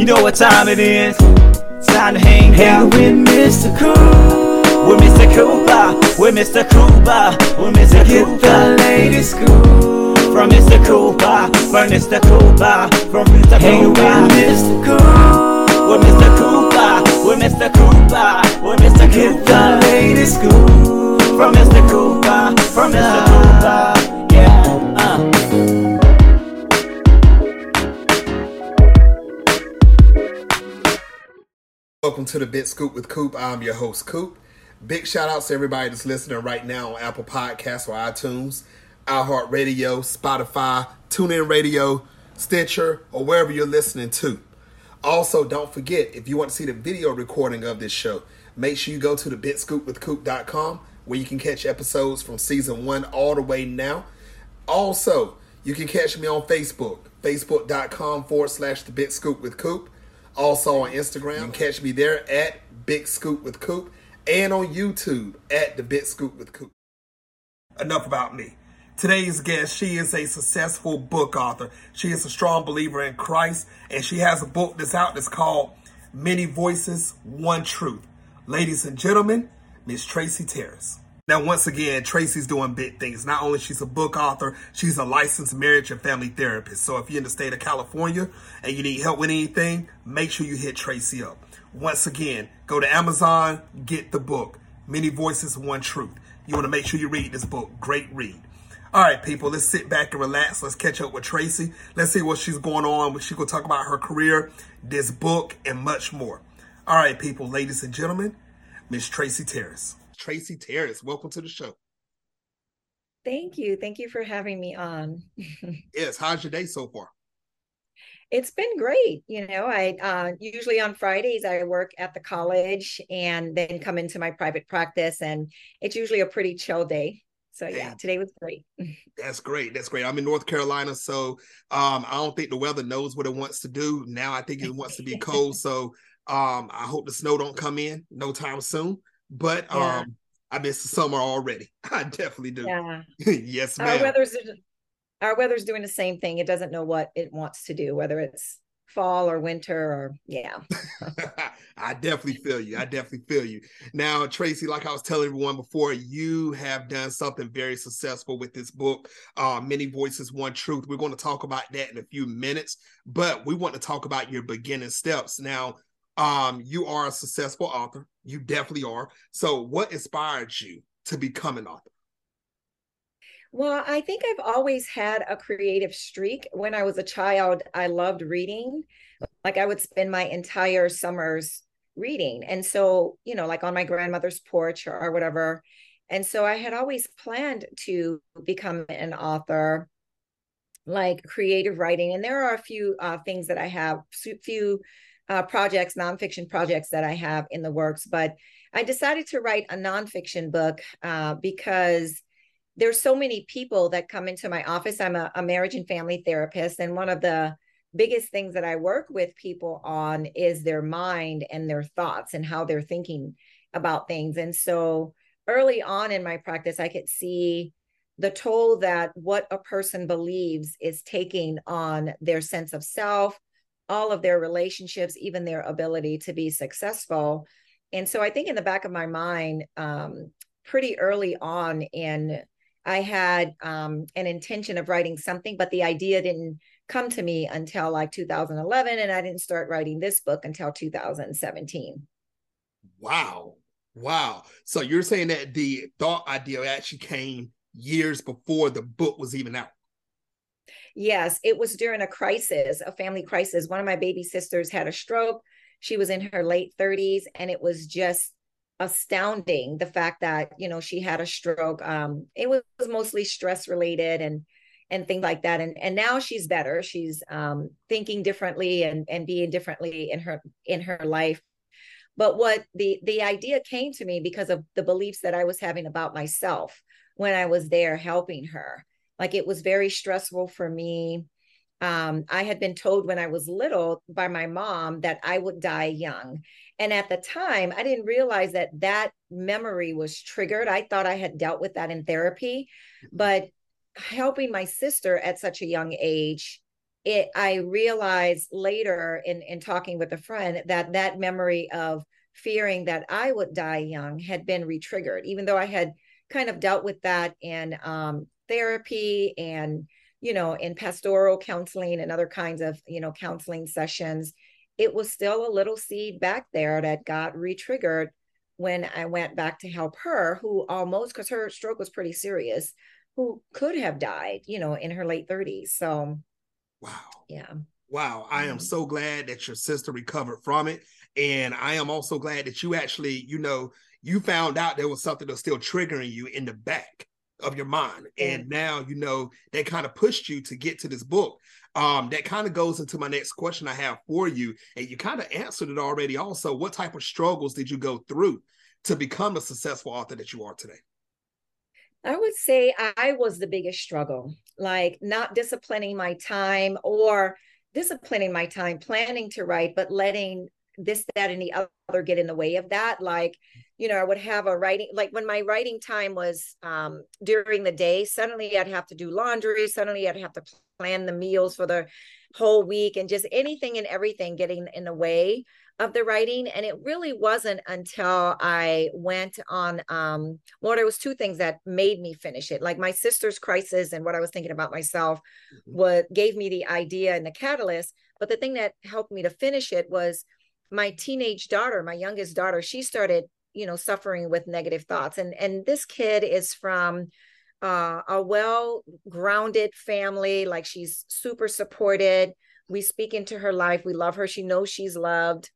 You know what time it is? Time to hang out with Mr. Cool. With Mr. Cooper, with Mr. Cooper, with Mr. Get Cooper. the latest scoop from Mr. Cooper, from Mr. Cooper, from Mr. Cooper. Hang with Mr. Cool. With Mr. Cooper, with Mr. Cooper, with Mr. Cooper. Get the latest scoop from Mr. Cooper, from Mr. Cooper. Welcome to the Big Scoop with Coop. I'm your host, Coop. Big shout outs to everybody that's listening right now on Apple Podcasts or iTunes, iHeartRadio, Spotify, TuneIn Radio, Stitcher, or wherever you're listening to. Also, don't forget, if you want to see the video recording of this show, make sure you go to the bigscoopwithcoop.com where you can catch episodes from season one all the way now. Also, you can catch me on Facebook, facebook.com forward slash the Big Scoop with Coop. Also on Instagram, you can catch me there at Big Scoop with Coop and on YouTube at The Big Scoop with Coop. Enough about me. Today's guest, she is a successful book author. She is a strong believer in Christ, and she has a book that's out that's called Many Voices, One Truth. Ladies and gentlemen, Miss Tracy Taris. Now, once again, Tracy's doing big things. Not only she's a book author, she's a licensed marriage and family therapist. So if you're in the state of California and you need help with anything, make sure you hit Tracy up. Once again, go to Amazon, get the book. Many Voices, One Truth. You want to make sure you read this book. Great read. All right, people, let's sit back and relax. Let's catch up with Tracy. Let's see what she's going on. She's going talk about her career, this book, and much more. All right, people, ladies and gentlemen, Miss Tracy Taris. Tracy Taris, welcome to the show. Thank you. Thank you for having me on. yes. How's your day so far? It's been great. You know, I uh, usually on Fridays I work at the college and then come into my private practice, and it's usually a pretty chill day. So yeah, today was great. That's great. That's great. I'm in North Carolina, so um, I don't think the weather knows what it wants to do. Now I think it wants to be cold. So um, I hope the snow don't come in no time soon. But yeah. um, I miss the summer already. I definitely do. Yeah. yes, ma'am. Our weather's our weather's doing the same thing. It doesn't know what it wants to do, whether it's fall or winter or yeah. I definitely feel you. I definitely feel you. Now, Tracy, like I was telling everyone before, you have done something very successful with this book, uh, Many Voices, One Truth. We're going to talk about that in a few minutes, but we want to talk about your beginning steps. Now, um, you are a successful author. You definitely are. So, what inspired you to become an author? Well, I think I've always had a creative streak. When I was a child, I loved reading. Like I would spend my entire summers reading. And so, you know, like on my grandmother's porch or, or whatever. And so I had always planned to become an author, like creative writing. And there are a few uh, things that I have, few uh, projects, nonfiction projects that I have in the works. But I decided to write a nonfiction book uh, because there's so many people that come into my office. I'm a, a marriage and family therapist, and one of the biggest things that I work with people on is their mind and their thoughts and how they're thinking about things. And so early on in my practice, I could see the toll that what a person believes is taking on their sense of self, all of their relationships, even their ability to be successful. And so I think in the back of my mind, um, pretty early on in I had um, an intention of writing something, but the idea didn't come to me until like 2011, and I didn't start writing this book until 2017. Wow. Wow. So you're saying that the thought idea actually came years before the book was even out? Yes, it was during a crisis, a family crisis. One of my baby sisters had a stroke. She was in her late 30s, and it was just astounding the fact that you know she had a stroke. Um, it was mostly stress related and and things like that. And and now she's better. She's um, thinking differently and and being differently in her in her life. But what the the idea came to me because of the beliefs that I was having about myself when I was there helping her like it was very stressful for me. Um, I had been told when I was little by my mom that I would die young. And at the time, I didn't realize that that memory was triggered. I thought I had dealt with that in therapy, mm-hmm. but helping my sister at such a young age it I realized later in in talking with a friend that that memory of fearing that I would die young had been retriggered, even though I had kind of dealt with that in um, therapy and you know in pastoral counseling and other kinds of you know counseling sessions it was still a little seed back there that got retriggered when I went back to help her, who almost, because her stroke was pretty serious, who could have died, you know, in her late 30s. So, wow. Yeah. Wow. I am mm-hmm. so glad that your sister recovered from it. And I am also glad that you actually, you know, you found out there was something that's still triggering you in the back of your mind. And now, you know, that kind of pushed you to get to this book. Um, that kind of goes into my next question I have for you. And you kind of answered it already also. What type of struggles did you go through to become a successful author that you are today? I would say I was the biggest struggle, like not disciplining my time or disciplining my time, planning to write, but letting this, that, and the other get in the way of that. Like, you know, I would have a writing, like when my writing time was um, during the day, suddenly I'd have to do laundry, suddenly I'd have to plan the meals for the whole week and just anything and everything getting in the way of the writing and it really wasn't until i went on um well there was two things that made me finish it like my sister's crisis and what i was thinking about myself mm-hmm. what gave me the idea and the catalyst but the thing that helped me to finish it was my teenage daughter my youngest daughter she started you know suffering with negative thoughts and and this kid is from uh, a well grounded family. Like she's super supported. We speak into her life. We love her. She knows she's loved.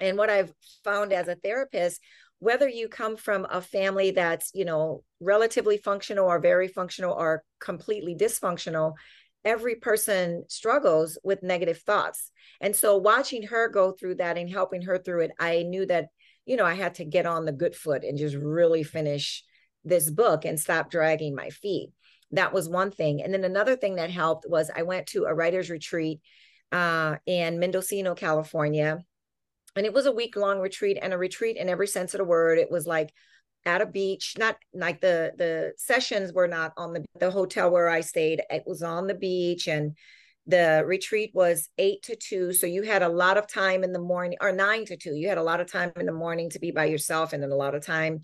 And what I've found as a therapist, whether you come from a family that's, you know, relatively functional or very functional or completely dysfunctional, every person struggles with negative thoughts. And so watching her go through that and helping her through it, I knew that, you know, I had to get on the good foot and just really finish this book and stop dragging my feet. That was one thing. And then another thing that helped was I went to a writer's retreat uh, in Mendocino, California. And it was a week long retreat and a retreat in every sense of the word. It was like at a beach, not like the the sessions were not on the, the hotel where I stayed. It was on the beach and the retreat was eight to two. So you had a lot of time in the morning or nine to two. You had a lot of time in the morning to be by yourself and then a lot of time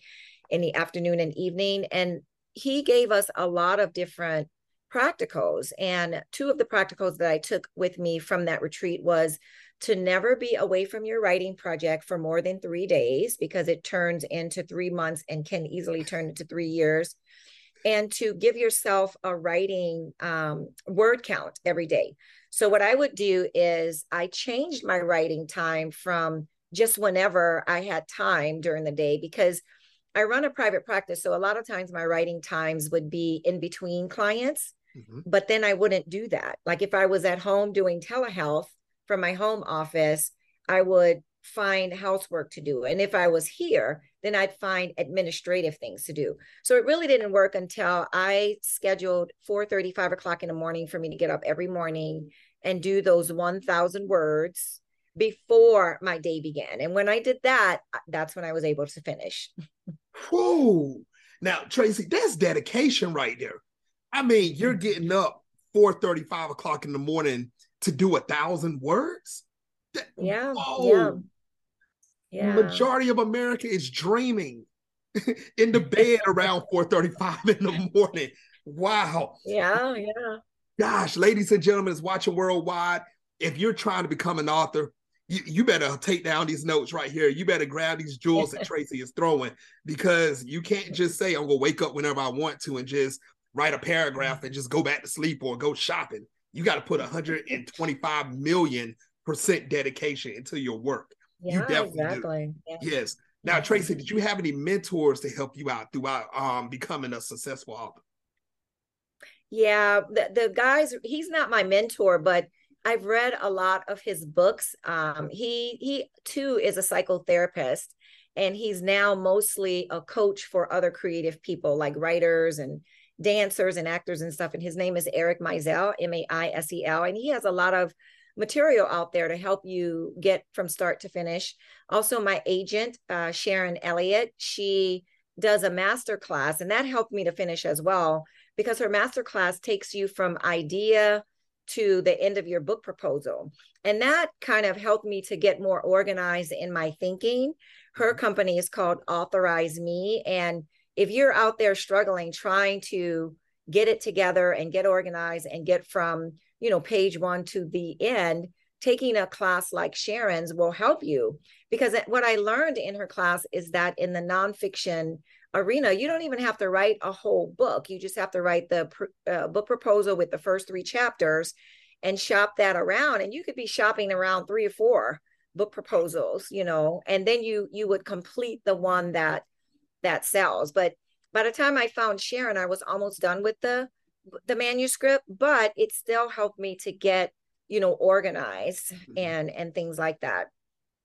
in the afternoon and evening. And he gave us a lot of different practicals. And two of the practicals that I took with me from that retreat was to never be away from your writing project for more than three days because it turns into three months and can easily turn into three years. And to give yourself a writing um, word count every day. So, what I would do is I changed my writing time from just whenever I had time during the day because I run a private practice. So a lot of times my writing times would be in between clients, mm-hmm. but then I wouldn't do that. Like if I was at home doing telehealth from my home office, I would find housework to do. And if I was here, then I'd find administrative things to do. So it really didn't work until I scheduled 4 35 o'clock in the morning for me to get up every morning and do those 1,000 words before my day began. And when I did that, that's when I was able to finish. Whoa. Now, Tracy, that's dedication right there. I mean, you're getting up 4 35 o'clock in the morning to do a thousand words. That, yeah. Whoa. Yeah. yeah. Majority of America is dreaming in the bed around 4:35 in the morning. Wow. Yeah, yeah. Gosh, ladies and gentlemen, is watching worldwide. If you're trying to become an author, you, you better take down these notes right here. You better grab these jewels that Tracy is throwing because you can't just say, I'm going to wake up whenever I want to and just write a paragraph and just go back to sleep or go shopping. You got to put 125 million percent dedication into your work. Yeah, you definitely exactly. Yeah. Yes. Now, Tracy, did you have any mentors to help you out throughout um, becoming a successful author? Yeah, the, the guys, he's not my mentor, but I've read a lot of his books. Um, he he too is a psychotherapist, and he's now mostly a coach for other creative people like writers and dancers and actors and stuff. And his name is Eric Maisel, M A I S E L, and he has a lot of material out there to help you get from start to finish. Also, my agent uh, Sharon Elliott, she does a master class, and that helped me to finish as well because her master class takes you from idea to the end of your book proposal. And that kind of helped me to get more organized in my thinking. Her mm-hmm. company is called Authorize Me. And if you're out there struggling, trying to get it together and get organized and get from, you know, page one to the end, taking a class like Sharon's will help you. Because what I learned in her class is that in the nonfiction arena, you don't even have to write a whole book. You just have to write the uh, book proposal with the first three chapters and shop that around. And you could be shopping around three or four book proposals, you know, and then you you would complete the one that that sells. But by the time I found Sharon, I was almost done with the the manuscript, but it still helped me to get, you know, organized mm-hmm. and and things like that.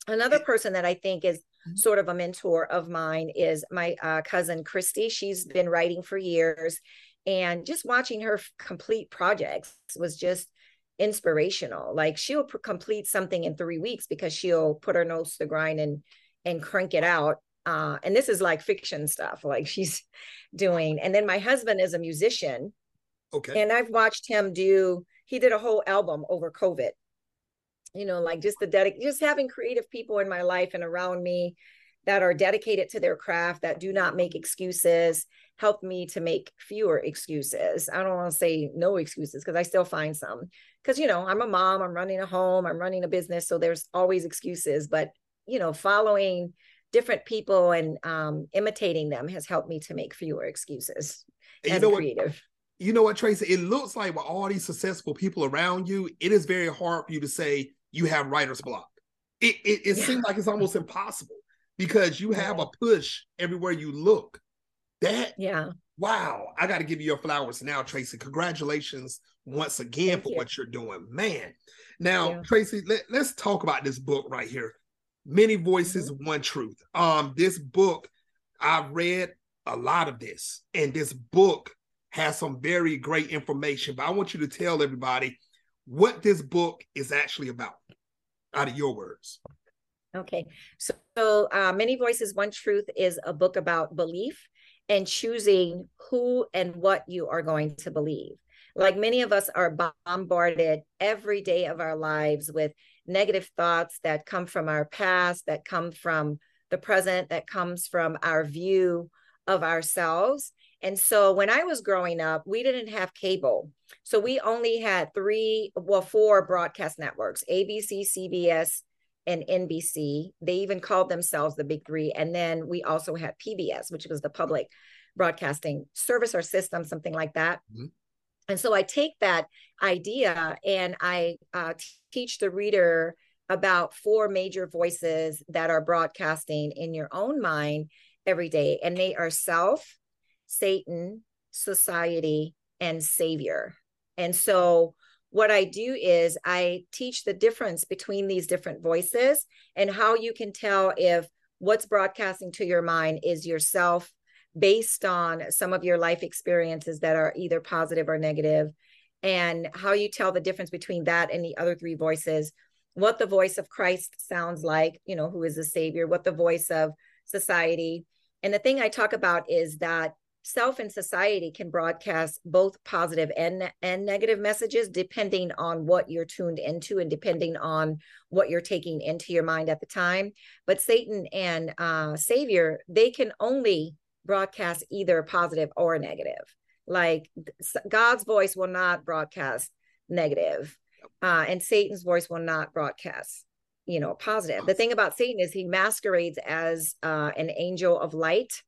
Another person that I think is Mm-hmm. sort of a mentor of mine is my uh, cousin Christy. She's been writing for years, and just watching her complete projects was just inspirational. Like she'll pr- complete something in three weeks because she'll put her nose to the grind and and crank it out. Uh, and this is like fiction stuff, like she's doing. And then my husband is a musician. Okay. And I've watched him do. He did a whole album over COVID you know like just the dedic just having creative people in my life and around me that are dedicated to their craft that do not make excuses help me to make fewer excuses i don't want to say no excuses because i still find some because you know i'm a mom i'm running a home i'm running a business so there's always excuses but you know following different people and um, imitating them has helped me to make fewer excuses and as you know creative what? you know what, Tracy? It looks like with all these successful people around you, it is very hard for you to say, you have writer's block. It it, it yeah. seems like it's almost impossible because you have yeah. a push everywhere you look. That yeah. Wow, I got to give you your flowers now, Tracy. Congratulations once again Thank for you. what you're doing, man. Now, yeah. Tracy, let, let's talk about this book right here. Many voices, mm-hmm. one truth. Um, this book, I've read a lot of this, and this book has some very great information. But I want you to tell everybody what this book is actually about out of your words. Okay. So, so uh, Many Voices, One Truth is a book about belief and choosing who and what you are going to believe. Like many of us are bombarded every day of our lives with negative thoughts that come from our past, that come from the present, that comes from our view of ourselves. And so when I was growing up, we didn't have cable. So we only had three, well, four broadcast networks ABC, CBS, and NBC. They even called themselves the big three. And then we also had PBS, which was the public broadcasting service or system, something like that. Mm-hmm. And so I take that idea and I uh, teach the reader about four major voices that are broadcasting in your own mind every day. And they are self, Satan, society, and Savior. And so, what I do is I teach the difference between these different voices and how you can tell if what's broadcasting to your mind is yourself based on some of your life experiences that are either positive or negative, and how you tell the difference between that and the other three voices, what the voice of Christ sounds like, you know, who is the Savior, what the voice of society. And the thing I talk about is that self and society can broadcast both positive and and negative messages depending on what you're tuned into and depending on what you're taking into your mind at the time but satan and uh, savior they can only broadcast either positive or negative. Like god's voice will not broadcast negative uh, and satan's voice will not broadcast you know positive. The thing about satan is he masquerades as uh, an angel of light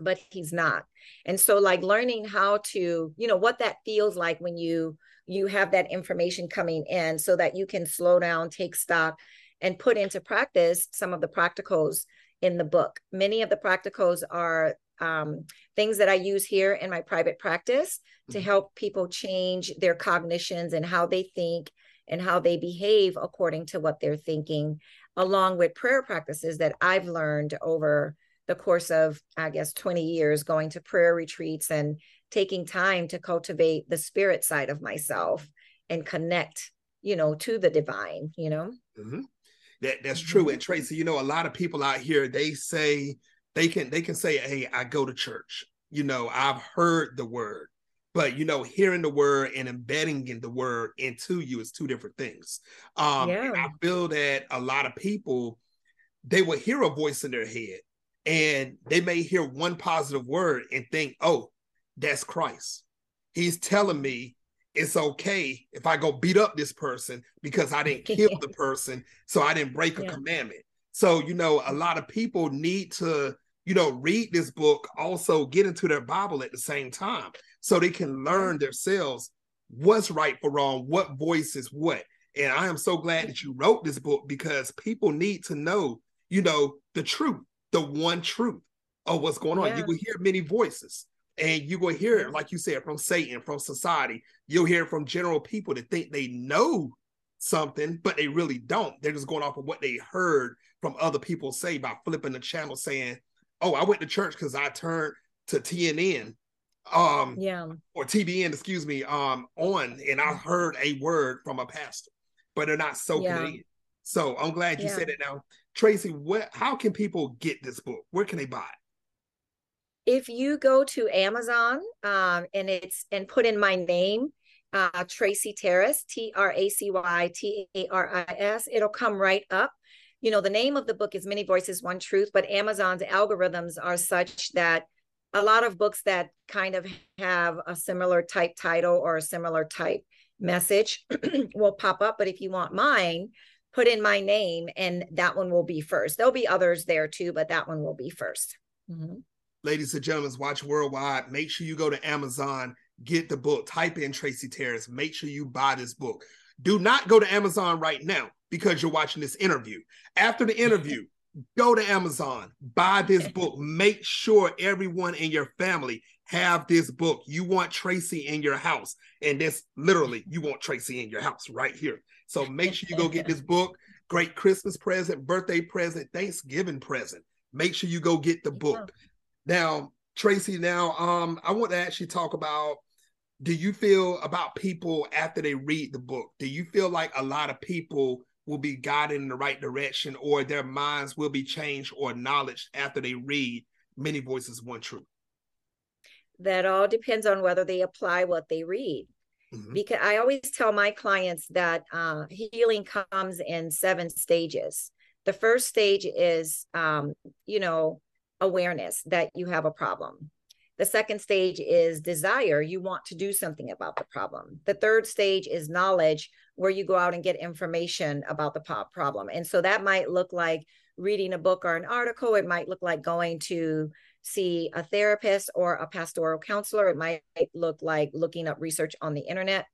but he's not. And so like learning how to you know what that feels like when you you have that information coming in so that you can slow down take stock and put into practice some of the practicals in the book many of the practicals are um, things that i use here in my private practice to mm-hmm. help people change their cognitions and how they think and how they behave according to what they're thinking along with prayer practices that i've learned over the course of, I guess, 20 years going to prayer retreats and taking time to cultivate the spirit side of myself and connect, you know, to the divine, you know? Mm-hmm. That that's true. Mm-hmm. And Tracy, you know, a lot of people out here, they say they can they can say, Hey, I go to church. You know, I've heard the word. but you know hearing the word and embedding in the word into you is two different things um yeah. i feel that a lot of people they will hear a voice in their head and they may hear one positive word and think oh that's christ he's telling me it's okay if i go beat up this person because i didn't kill the person so i didn't break a yeah. commandment so you know a lot of people need to you know read this book also get into their bible at the same time so they can learn themselves what's right for wrong, what voice is what. And I am so glad that you wrote this book because people need to know, you know, the truth, the one truth of what's going on. Yeah. You will hear many voices and you will hear it, like you said, from Satan, from society. You'll hear it from general people that think they know something, but they really don't. They're just going off of what they heard from other people say by flipping the channel saying, Oh, I went to church because I turned to TNN um yeah or TBN excuse me um on and I heard a word from a pastor but they're not soaking yeah. it in so I'm glad you yeah. said it now Tracy what how can people get this book where can they buy it if you go to Amazon um and it's and put in my name uh Tracy Taris T R A C Y T A R I S it'll come right up you know the name of the book is many voices one truth but Amazon's algorithms are such that a lot of books that kind of have a similar type title or a similar type message will pop up. But if you want mine, put in my name and that one will be first. There'll be others there too, but that one will be 1st mm-hmm. Ladies and gentlemen, watch worldwide. Make sure you go to Amazon, get the book, type in Tracy Taris. Make sure you buy this book. Do not go to Amazon right now because you're watching this interview. After the interview, go to Amazon, buy this book. Make sure everyone in your family have this book. You want Tracy in your house. And this literally, you want Tracy in your house right here. So make sure you go get this book. Great Christmas present, birthday present, Thanksgiving present. Make sure you go get the book. Now, Tracy, now um, I want to actually talk about do you feel about people after they read the book? Do you feel like a lot of people will be guided in the right direction or their minds will be changed or knowledge after they read many voices one truth that all depends on whether they apply what they read mm-hmm. because i always tell my clients that uh, healing comes in seven stages the first stage is um, you know awareness that you have a problem the second stage is desire. You want to do something about the problem. The third stage is knowledge, where you go out and get information about the problem. And so that might look like reading a book or an article. It might look like going to see a therapist or a pastoral counselor. It might look like looking up research on the internet.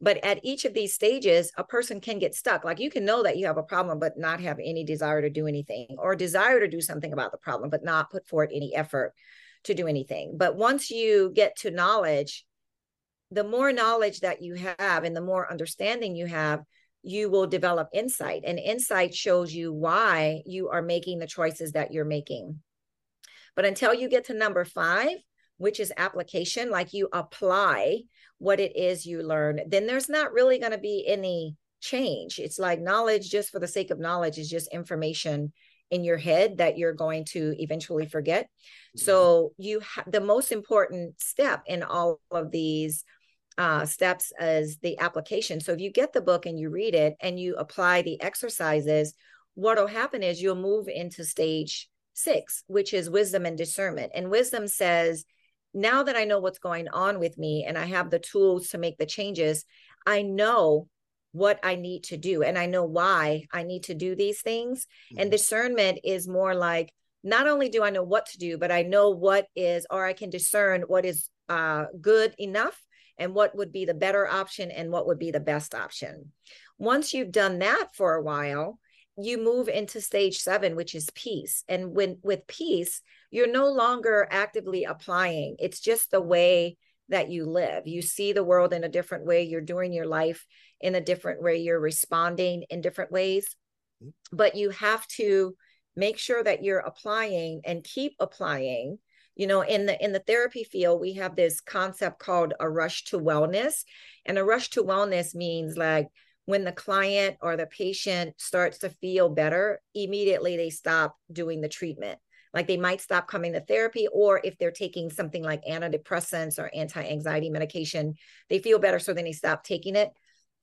But at each of these stages, a person can get stuck. Like you can know that you have a problem, but not have any desire to do anything, or desire to do something about the problem, but not put forth any effort to do anything. But once you get to knowledge, the more knowledge that you have and the more understanding you have, you will develop insight. And insight shows you why you are making the choices that you're making. But until you get to number five, which is application, like you apply what it is you learn, then there's not really going to be any change. It's like knowledge just for the sake of knowledge is just information in your head that you're going to eventually forget. Mm-hmm. So you ha- the most important step in all of these uh, steps is the application. So if you get the book and you read it and you apply the exercises, what will happen is you'll move into stage six, which is wisdom and discernment. And wisdom says, now that I know what's going on with me and I have the tools to make the changes, I know what I need to do and I know why I need to do these things. Mm-hmm. And discernment is more like not only do I know what to do, but I know what is, or I can discern what is uh, good enough and what would be the better option and what would be the best option. Once you've done that for a while, you move into stage seven, which is peace. And when with peace, you're no longer actively applying. It's just the way that you live. You see the world in a different way. You're doing your life in a different way. You're responding in different ways. Mm-hmm. But you have to make sure that you're applying and keep applying. You know, in the in the therapy field, we have this concept called a rush to wellness. And a rush to wellness means like when the client or the patient starts to feel better, immediately they stop doing the treatment Like they might stop coming to therapy, or if they're taking something like antidepressants or anti anxiety medication, they feel better. So then they stop taking it.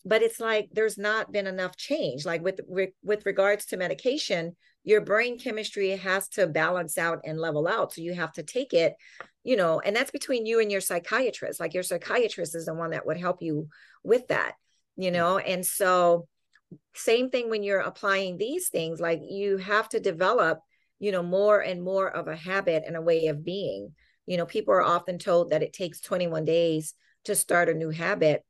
But it's like there's not been enough change. Like with, with regards to medication, your brain chemistry has to balance out and level out. So you have to take it, you know, and that's between you and your psychiatrist. Like your psychiatrist is the one that would help you with that, you mm. know, and so same thing when you're applying these things like you have to develop you know more and more of a habit and a way of being. You know people are often told that it takes 21 days to start a new habit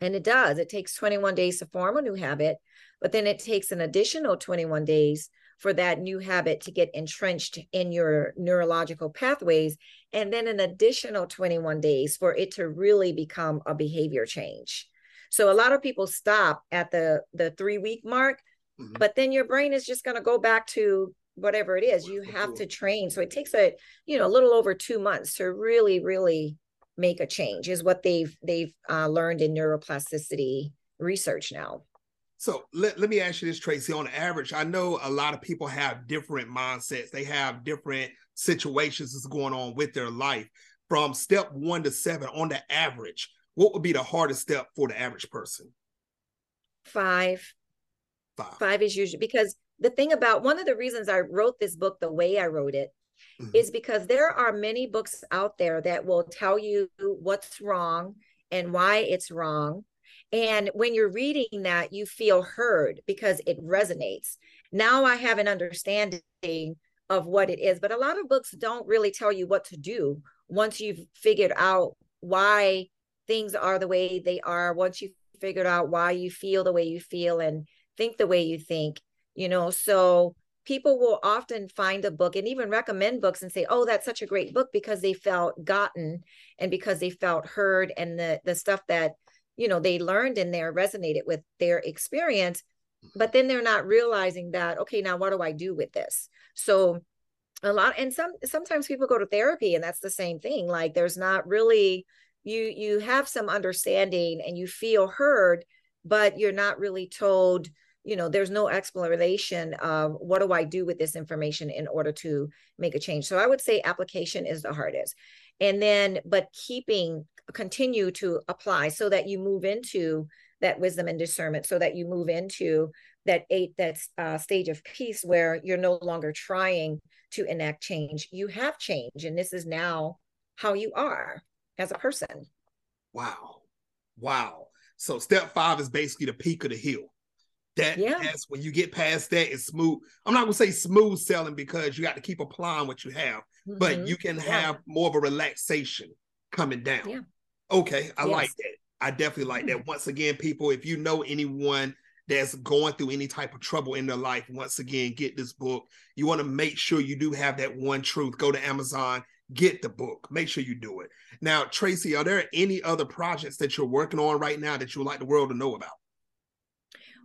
and it does. It takes 21 days to form a new habit but then it takes an additional 21 days for that new habit to get entrenched in your neurological pathways and then an additional 21 days for it to really become a behavior change so a lot of people stop at the the 3 week mark mm-hmm. but then your brain is just going to go back to whatever it is. You have to train. So it takes a you know a little over 2 months to really really make a change is what they've they've uh, learned in neuroplasticity research now. So let, let me ask you this tracy. On average i know a lot of people have different mindsets. They have different situations that's going on with their life. From step one to seven on the average what would be the hardest step for the average person? Five. Five. Five is usually because the thing about one of the reasons I wrote this book the way I wrote it mm-hmm. is because there are many books out there that will tell you what's wrong and why it's wrong. And when you're reading that, you feel heard because it resonates. Now I have an understanding of what it is, but a lot of books don't really tell you what to do once you've figured out why things are the way they are. Once you've figured out why you feel the way you feel and think the way you think you know so people will often find a book and even recommend books and say oh that's such a great book because they felt gotten and because they felt heard and the the stuff that you know they learned in there resonated with their experience but then they're not realizing that okay now what do i do with this? So a lot and some sometimes people go to therapy and that's the same thing. Like there's not really you you have some understanding and you feel heard but you're not really told you know there's no explanation of what do i do with this information in order to make a change. So i would say application is the hardest. And then but keeping continue to apply so that you move into that wisdom and discernment so that you move into that eight that uh, stage of peace where you're no longer trying to enact change. You have change and this is now how you are as a person. Wow. Wow. So step five is basically the peak of the hill. That yeah. that's when you get past that, it's smooth. I'm not gonna say smooth selling because you got to keep applying what you have, mm-hmm. but you can yeah. have more of a relaxation coming down. Yeah. Okay, I yes. like that. I definitely like mm-hmm. that. Once again, people, if you know anyone that's going through any type of trouble in their life, once again, get this book. You want to make sure you do have that one truth. Go to Amazon get the book. Make sure you do it. Now, Tracy, are there any other projects that you're working on right now that you would like the world to know about?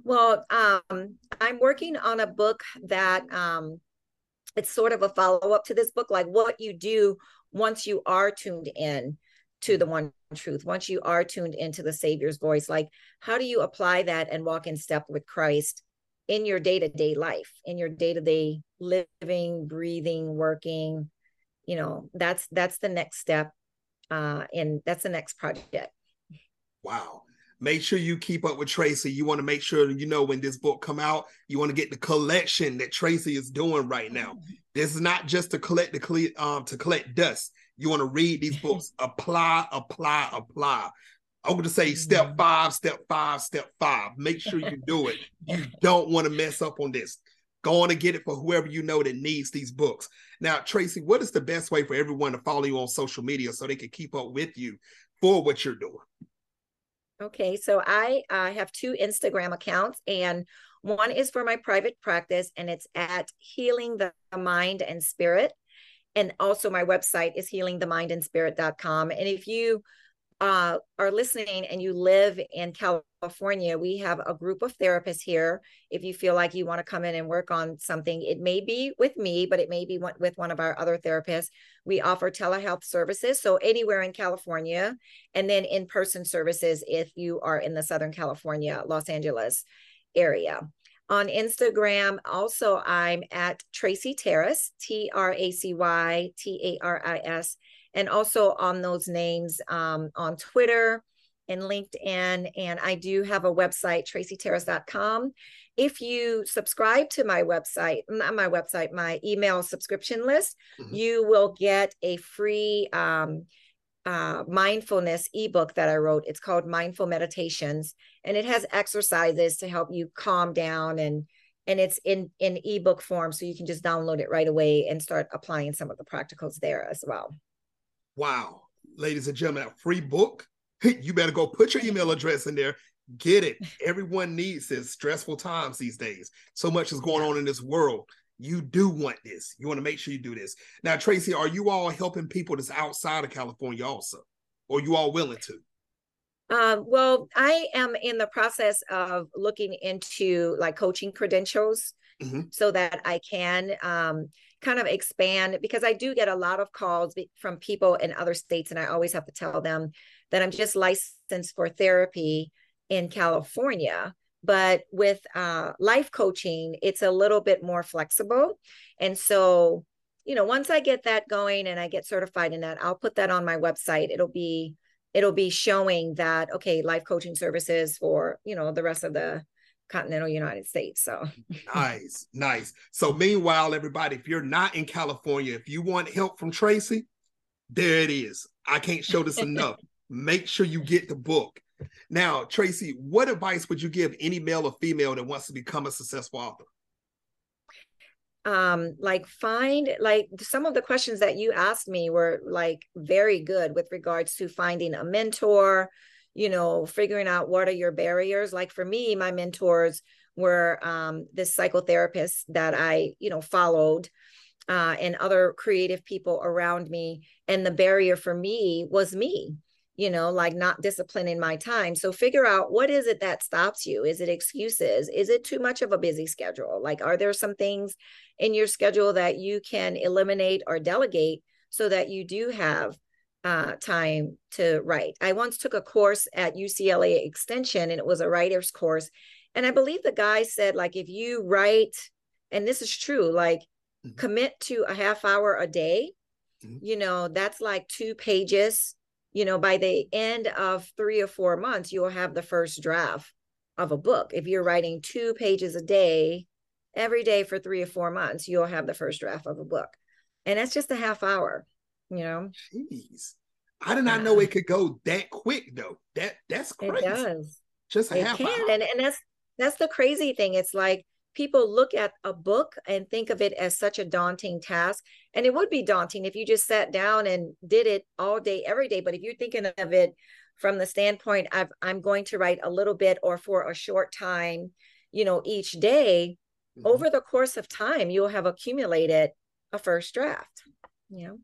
Well, um, I'm working on a book that um, it's sort of a follow up to this book, like what you do once you are tuned in to the one truth, once you are tuned into the Savior's voice. Like, how do you apply that and walk in step with Christ in your day to day life, in your day to day living, breathing, working, you know that's that's the next step uh and that's the next project wow make sure you keep up with tracy you want to make sure you know when this book come out you want to get the collection that tracy is doing right now mm-hmm. this is not just to collect the um to collect dust you want to read these books apply apply apply I'm going to say step mm-hmm. five, step five, step five. Make sure you do it. You don't want to mess up on this. Go on and get it for whoever you know that needs these books. Now, Tracy, what is the best way for everyone to follow you on social media so they can keep up with you for what you're doing? Okay, so I uh, have two Instagram accounts, and one is for my private practice, and it's at Healing the Mind and Spirit. And also, my website is healingthemindandspirit.com. And if you uh, are listening and you live in California, we have a group of therapists here. If you feel like you want to come in and work on something, it may be with me, but it may be with one of our other therapists. We offer telehealth services. So, anywhere in California, and then in person services if you are in the Southern California, Los Angeles area. On Instagram, also, I'm at Tracy Taris, T R A C Y T A R I S, and also on those names um, on Twitter and LinkedIn. And I do have a website, tracytaris.com. If you subscribe to my website, not my website, my email subscription list, mm-hmm. you will get a free um, uh, mindfulness ebook that I wrote. It's called Mindful Meditations, and it has exercises to help you calm down and and it's in in ebook form, so you can just download it right away and start applying some of the practicals there as well. Wow, ladies and gentlemen, a free book. You better go put your email address in there. Get it. Everyone needs this. Stressful times these days. So much is going on in this world you do want this. You want to make sure you do this. Now, Tracy, are you all helping people that's outside of California also? Or you all willing to? Um, well, I am in the process of looking into like coaching credentials mm-hmm. so that I can um, kind of expand because I do get a lot of calls from people in other states, and I always have to tell them that I'm just licensed for therapy in California but with uh, life coaching it's a little bit more flexible. And so you know once i get that going and i get certified in that i'll put that on my website. It'll be it'll be showing that okay life coaching services for you know the rest of the continental united states so. Nice nice. So meanwhile everybody if you're not in california if you want help from tracy there it is. I can't show this enough. Make sure you get the book. Now, Tracy, what advice would you give any male or female that wants to become a successful author? um like find like some of the questions that you asked me were like very good with regards to finding a mentor you know figuring out what are your barriers like for me my mentors were um this psychotherapist that i you know followed uh and other creative people around me and the barrier for me was me you know, like not disciplining my time. So figure out what is it that stops you? Is it excuses? Is it too much of a busy schedule? Like, are there some things in your schedule that you can eliminate or delegate so that you do have uh, time to write? I once took a course at UCLA Extension and it was a writer's course. And I believe the guy said, like, if you write, and this is true, like, mm-hmm. commit to a half hour a day, mm-hmm. you know, that's like two pages you know, by the end of three or four months, you'll have the first draft of a book. If you're writing two pages a day, every day for three or four months, you'll have the first draft of a book. And that's just a half hour, you know. Jeez. I did not know it could go that quick though. That that's crazy. It does. Just a it half can. hour. And and that's that's the crazy thing. It's like people look at a book and think of it as such a daunting task and it would be daunting if you just sat down and did it all day every day but if you're thinking of it from the standpoint of i'm going to write a little bit or for a short time you know each day mm-hmm. over the course of time you'll have accumulated a first draft you know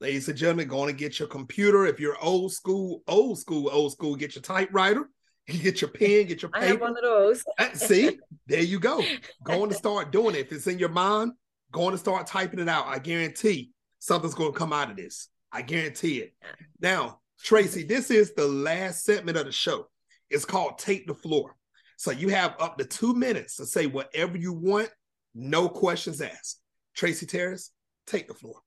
ladies and gentlemen going to get your computer if you're old school old school old school get your typewriter get your pen, get your paper. I have one of those. Uh, see, there you go. Going to start doing it. If it's in your mind, going to start typing it out. I guarantee something's going to come out of this. I guarantee it. Now, Tracy, this is the last segment of the show. It's called Take the Floor. So you have up to two minutes to say whatever you want, no questions asked. Tracy Taris, take the floor.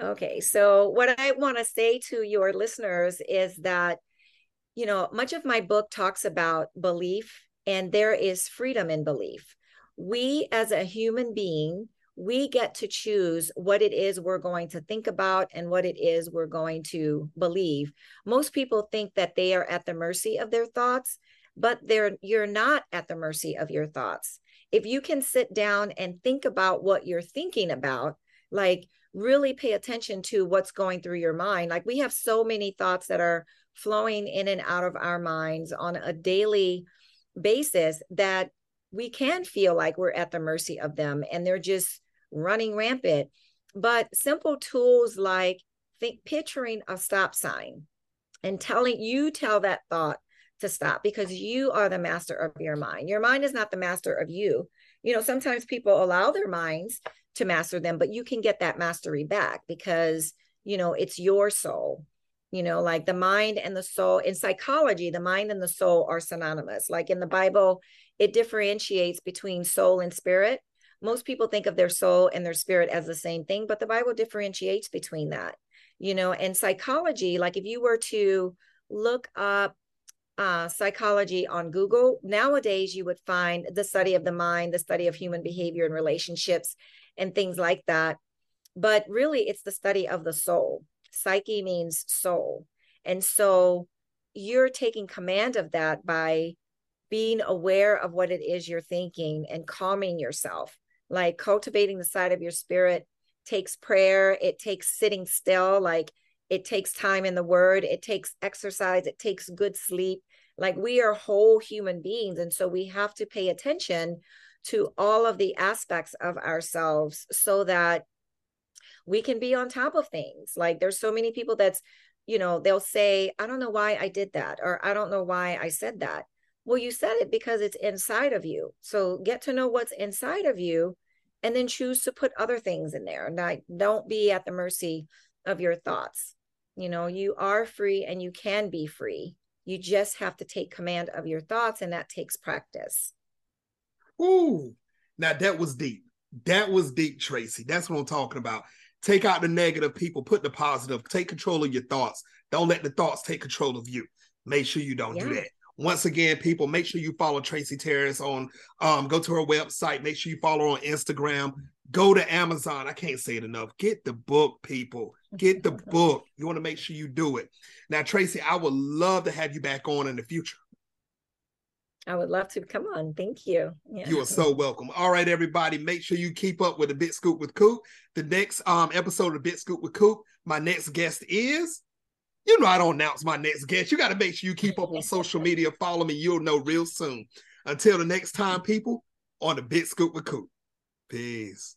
Okay, so what I want to say to your listeners is that you know, much of my book talks about belief, and there is freedom in belief. We, as a human being, we get to choose what it is we're going to think about and what it is we're going to believe. Most people think that they are at the mercy of their thoughts, but they're you're not at the mercy of your thoughts. If you can sit down and think about what you're thinking about, like really pay attention to what's going through your mind. Like we have so many thoughts that are flowing in and out of our minds on a daily basis that we can feel like we're at the mercy of them and they're just running rampant. But simple tools like think picturing a stop sign and telling you tell that thought to stop because you are the master of your mind. Your mind is not the master of you. You know, sometimes people allow their minds to master them, but you can get that mastery back because, you know, it's your soul you know like the mind and the soul in psychology the mind and the soul are synonymous like in the bible it differentiates between soul and spirit. Most people think of their soul and their spirit as the same thing, but the Bible differentiates between that. You know, and psychology, like if you were to look up uh, psychology on Google, nowadays you would find the study of the mind, the study of human behavior and relationships, and things like that. But really, it's the study of the soul. Psyche means soul. And so you're taking command of that by being aware of what it is you're thinking and calming yourself. Like cultivating the side of your spirit takes prayer, it takes sitting still, like it takes time in the word, it takes exercise, it takes good sleep. Like we are whole human beings. And so we have to pay attention to all of the aspects of ourselves so that we can be on top of things. Like there's so many people that's, you know, they'll say, I don't know why I did that, or I don't know why I said that. Well, you said it because it's inside of you. So get to know what's inside of you and then choose to put other things in there. Not, don't be at the mercy of your thoughts. You know, you are free and you can be free. You just have to take command of your thoughts, and that takes practice. Ooh, now that was deep. That was deep, Tracy. That's what I'm talking about. Take out the negative people, put the positive, take control of your thoughts. Don't let the thoughts take control of you. Make sure you don't yeah. do that. Once again, people, make sure you follow Tracy Taris on um, go to her website, make sure you follow her on Instagram, go to Amazon. I can't say it enough. Get the book, people. Get the book. You want to make sure you do it. Now, Tracy, I would love to have you back on in the future. I would love to come on. Thank you. Yeah. You are so welcome. All right, everybody, make sure you keep up with the Big Scoop with Coop. The next um episode of Big Scoop with Coop, my next guest is. You know, I don't announce my next guest. You got to make sure you keep up on social media. Follow me. You'll know real soon. Until the next time, people, on the Big Scoop with Coop. Peace.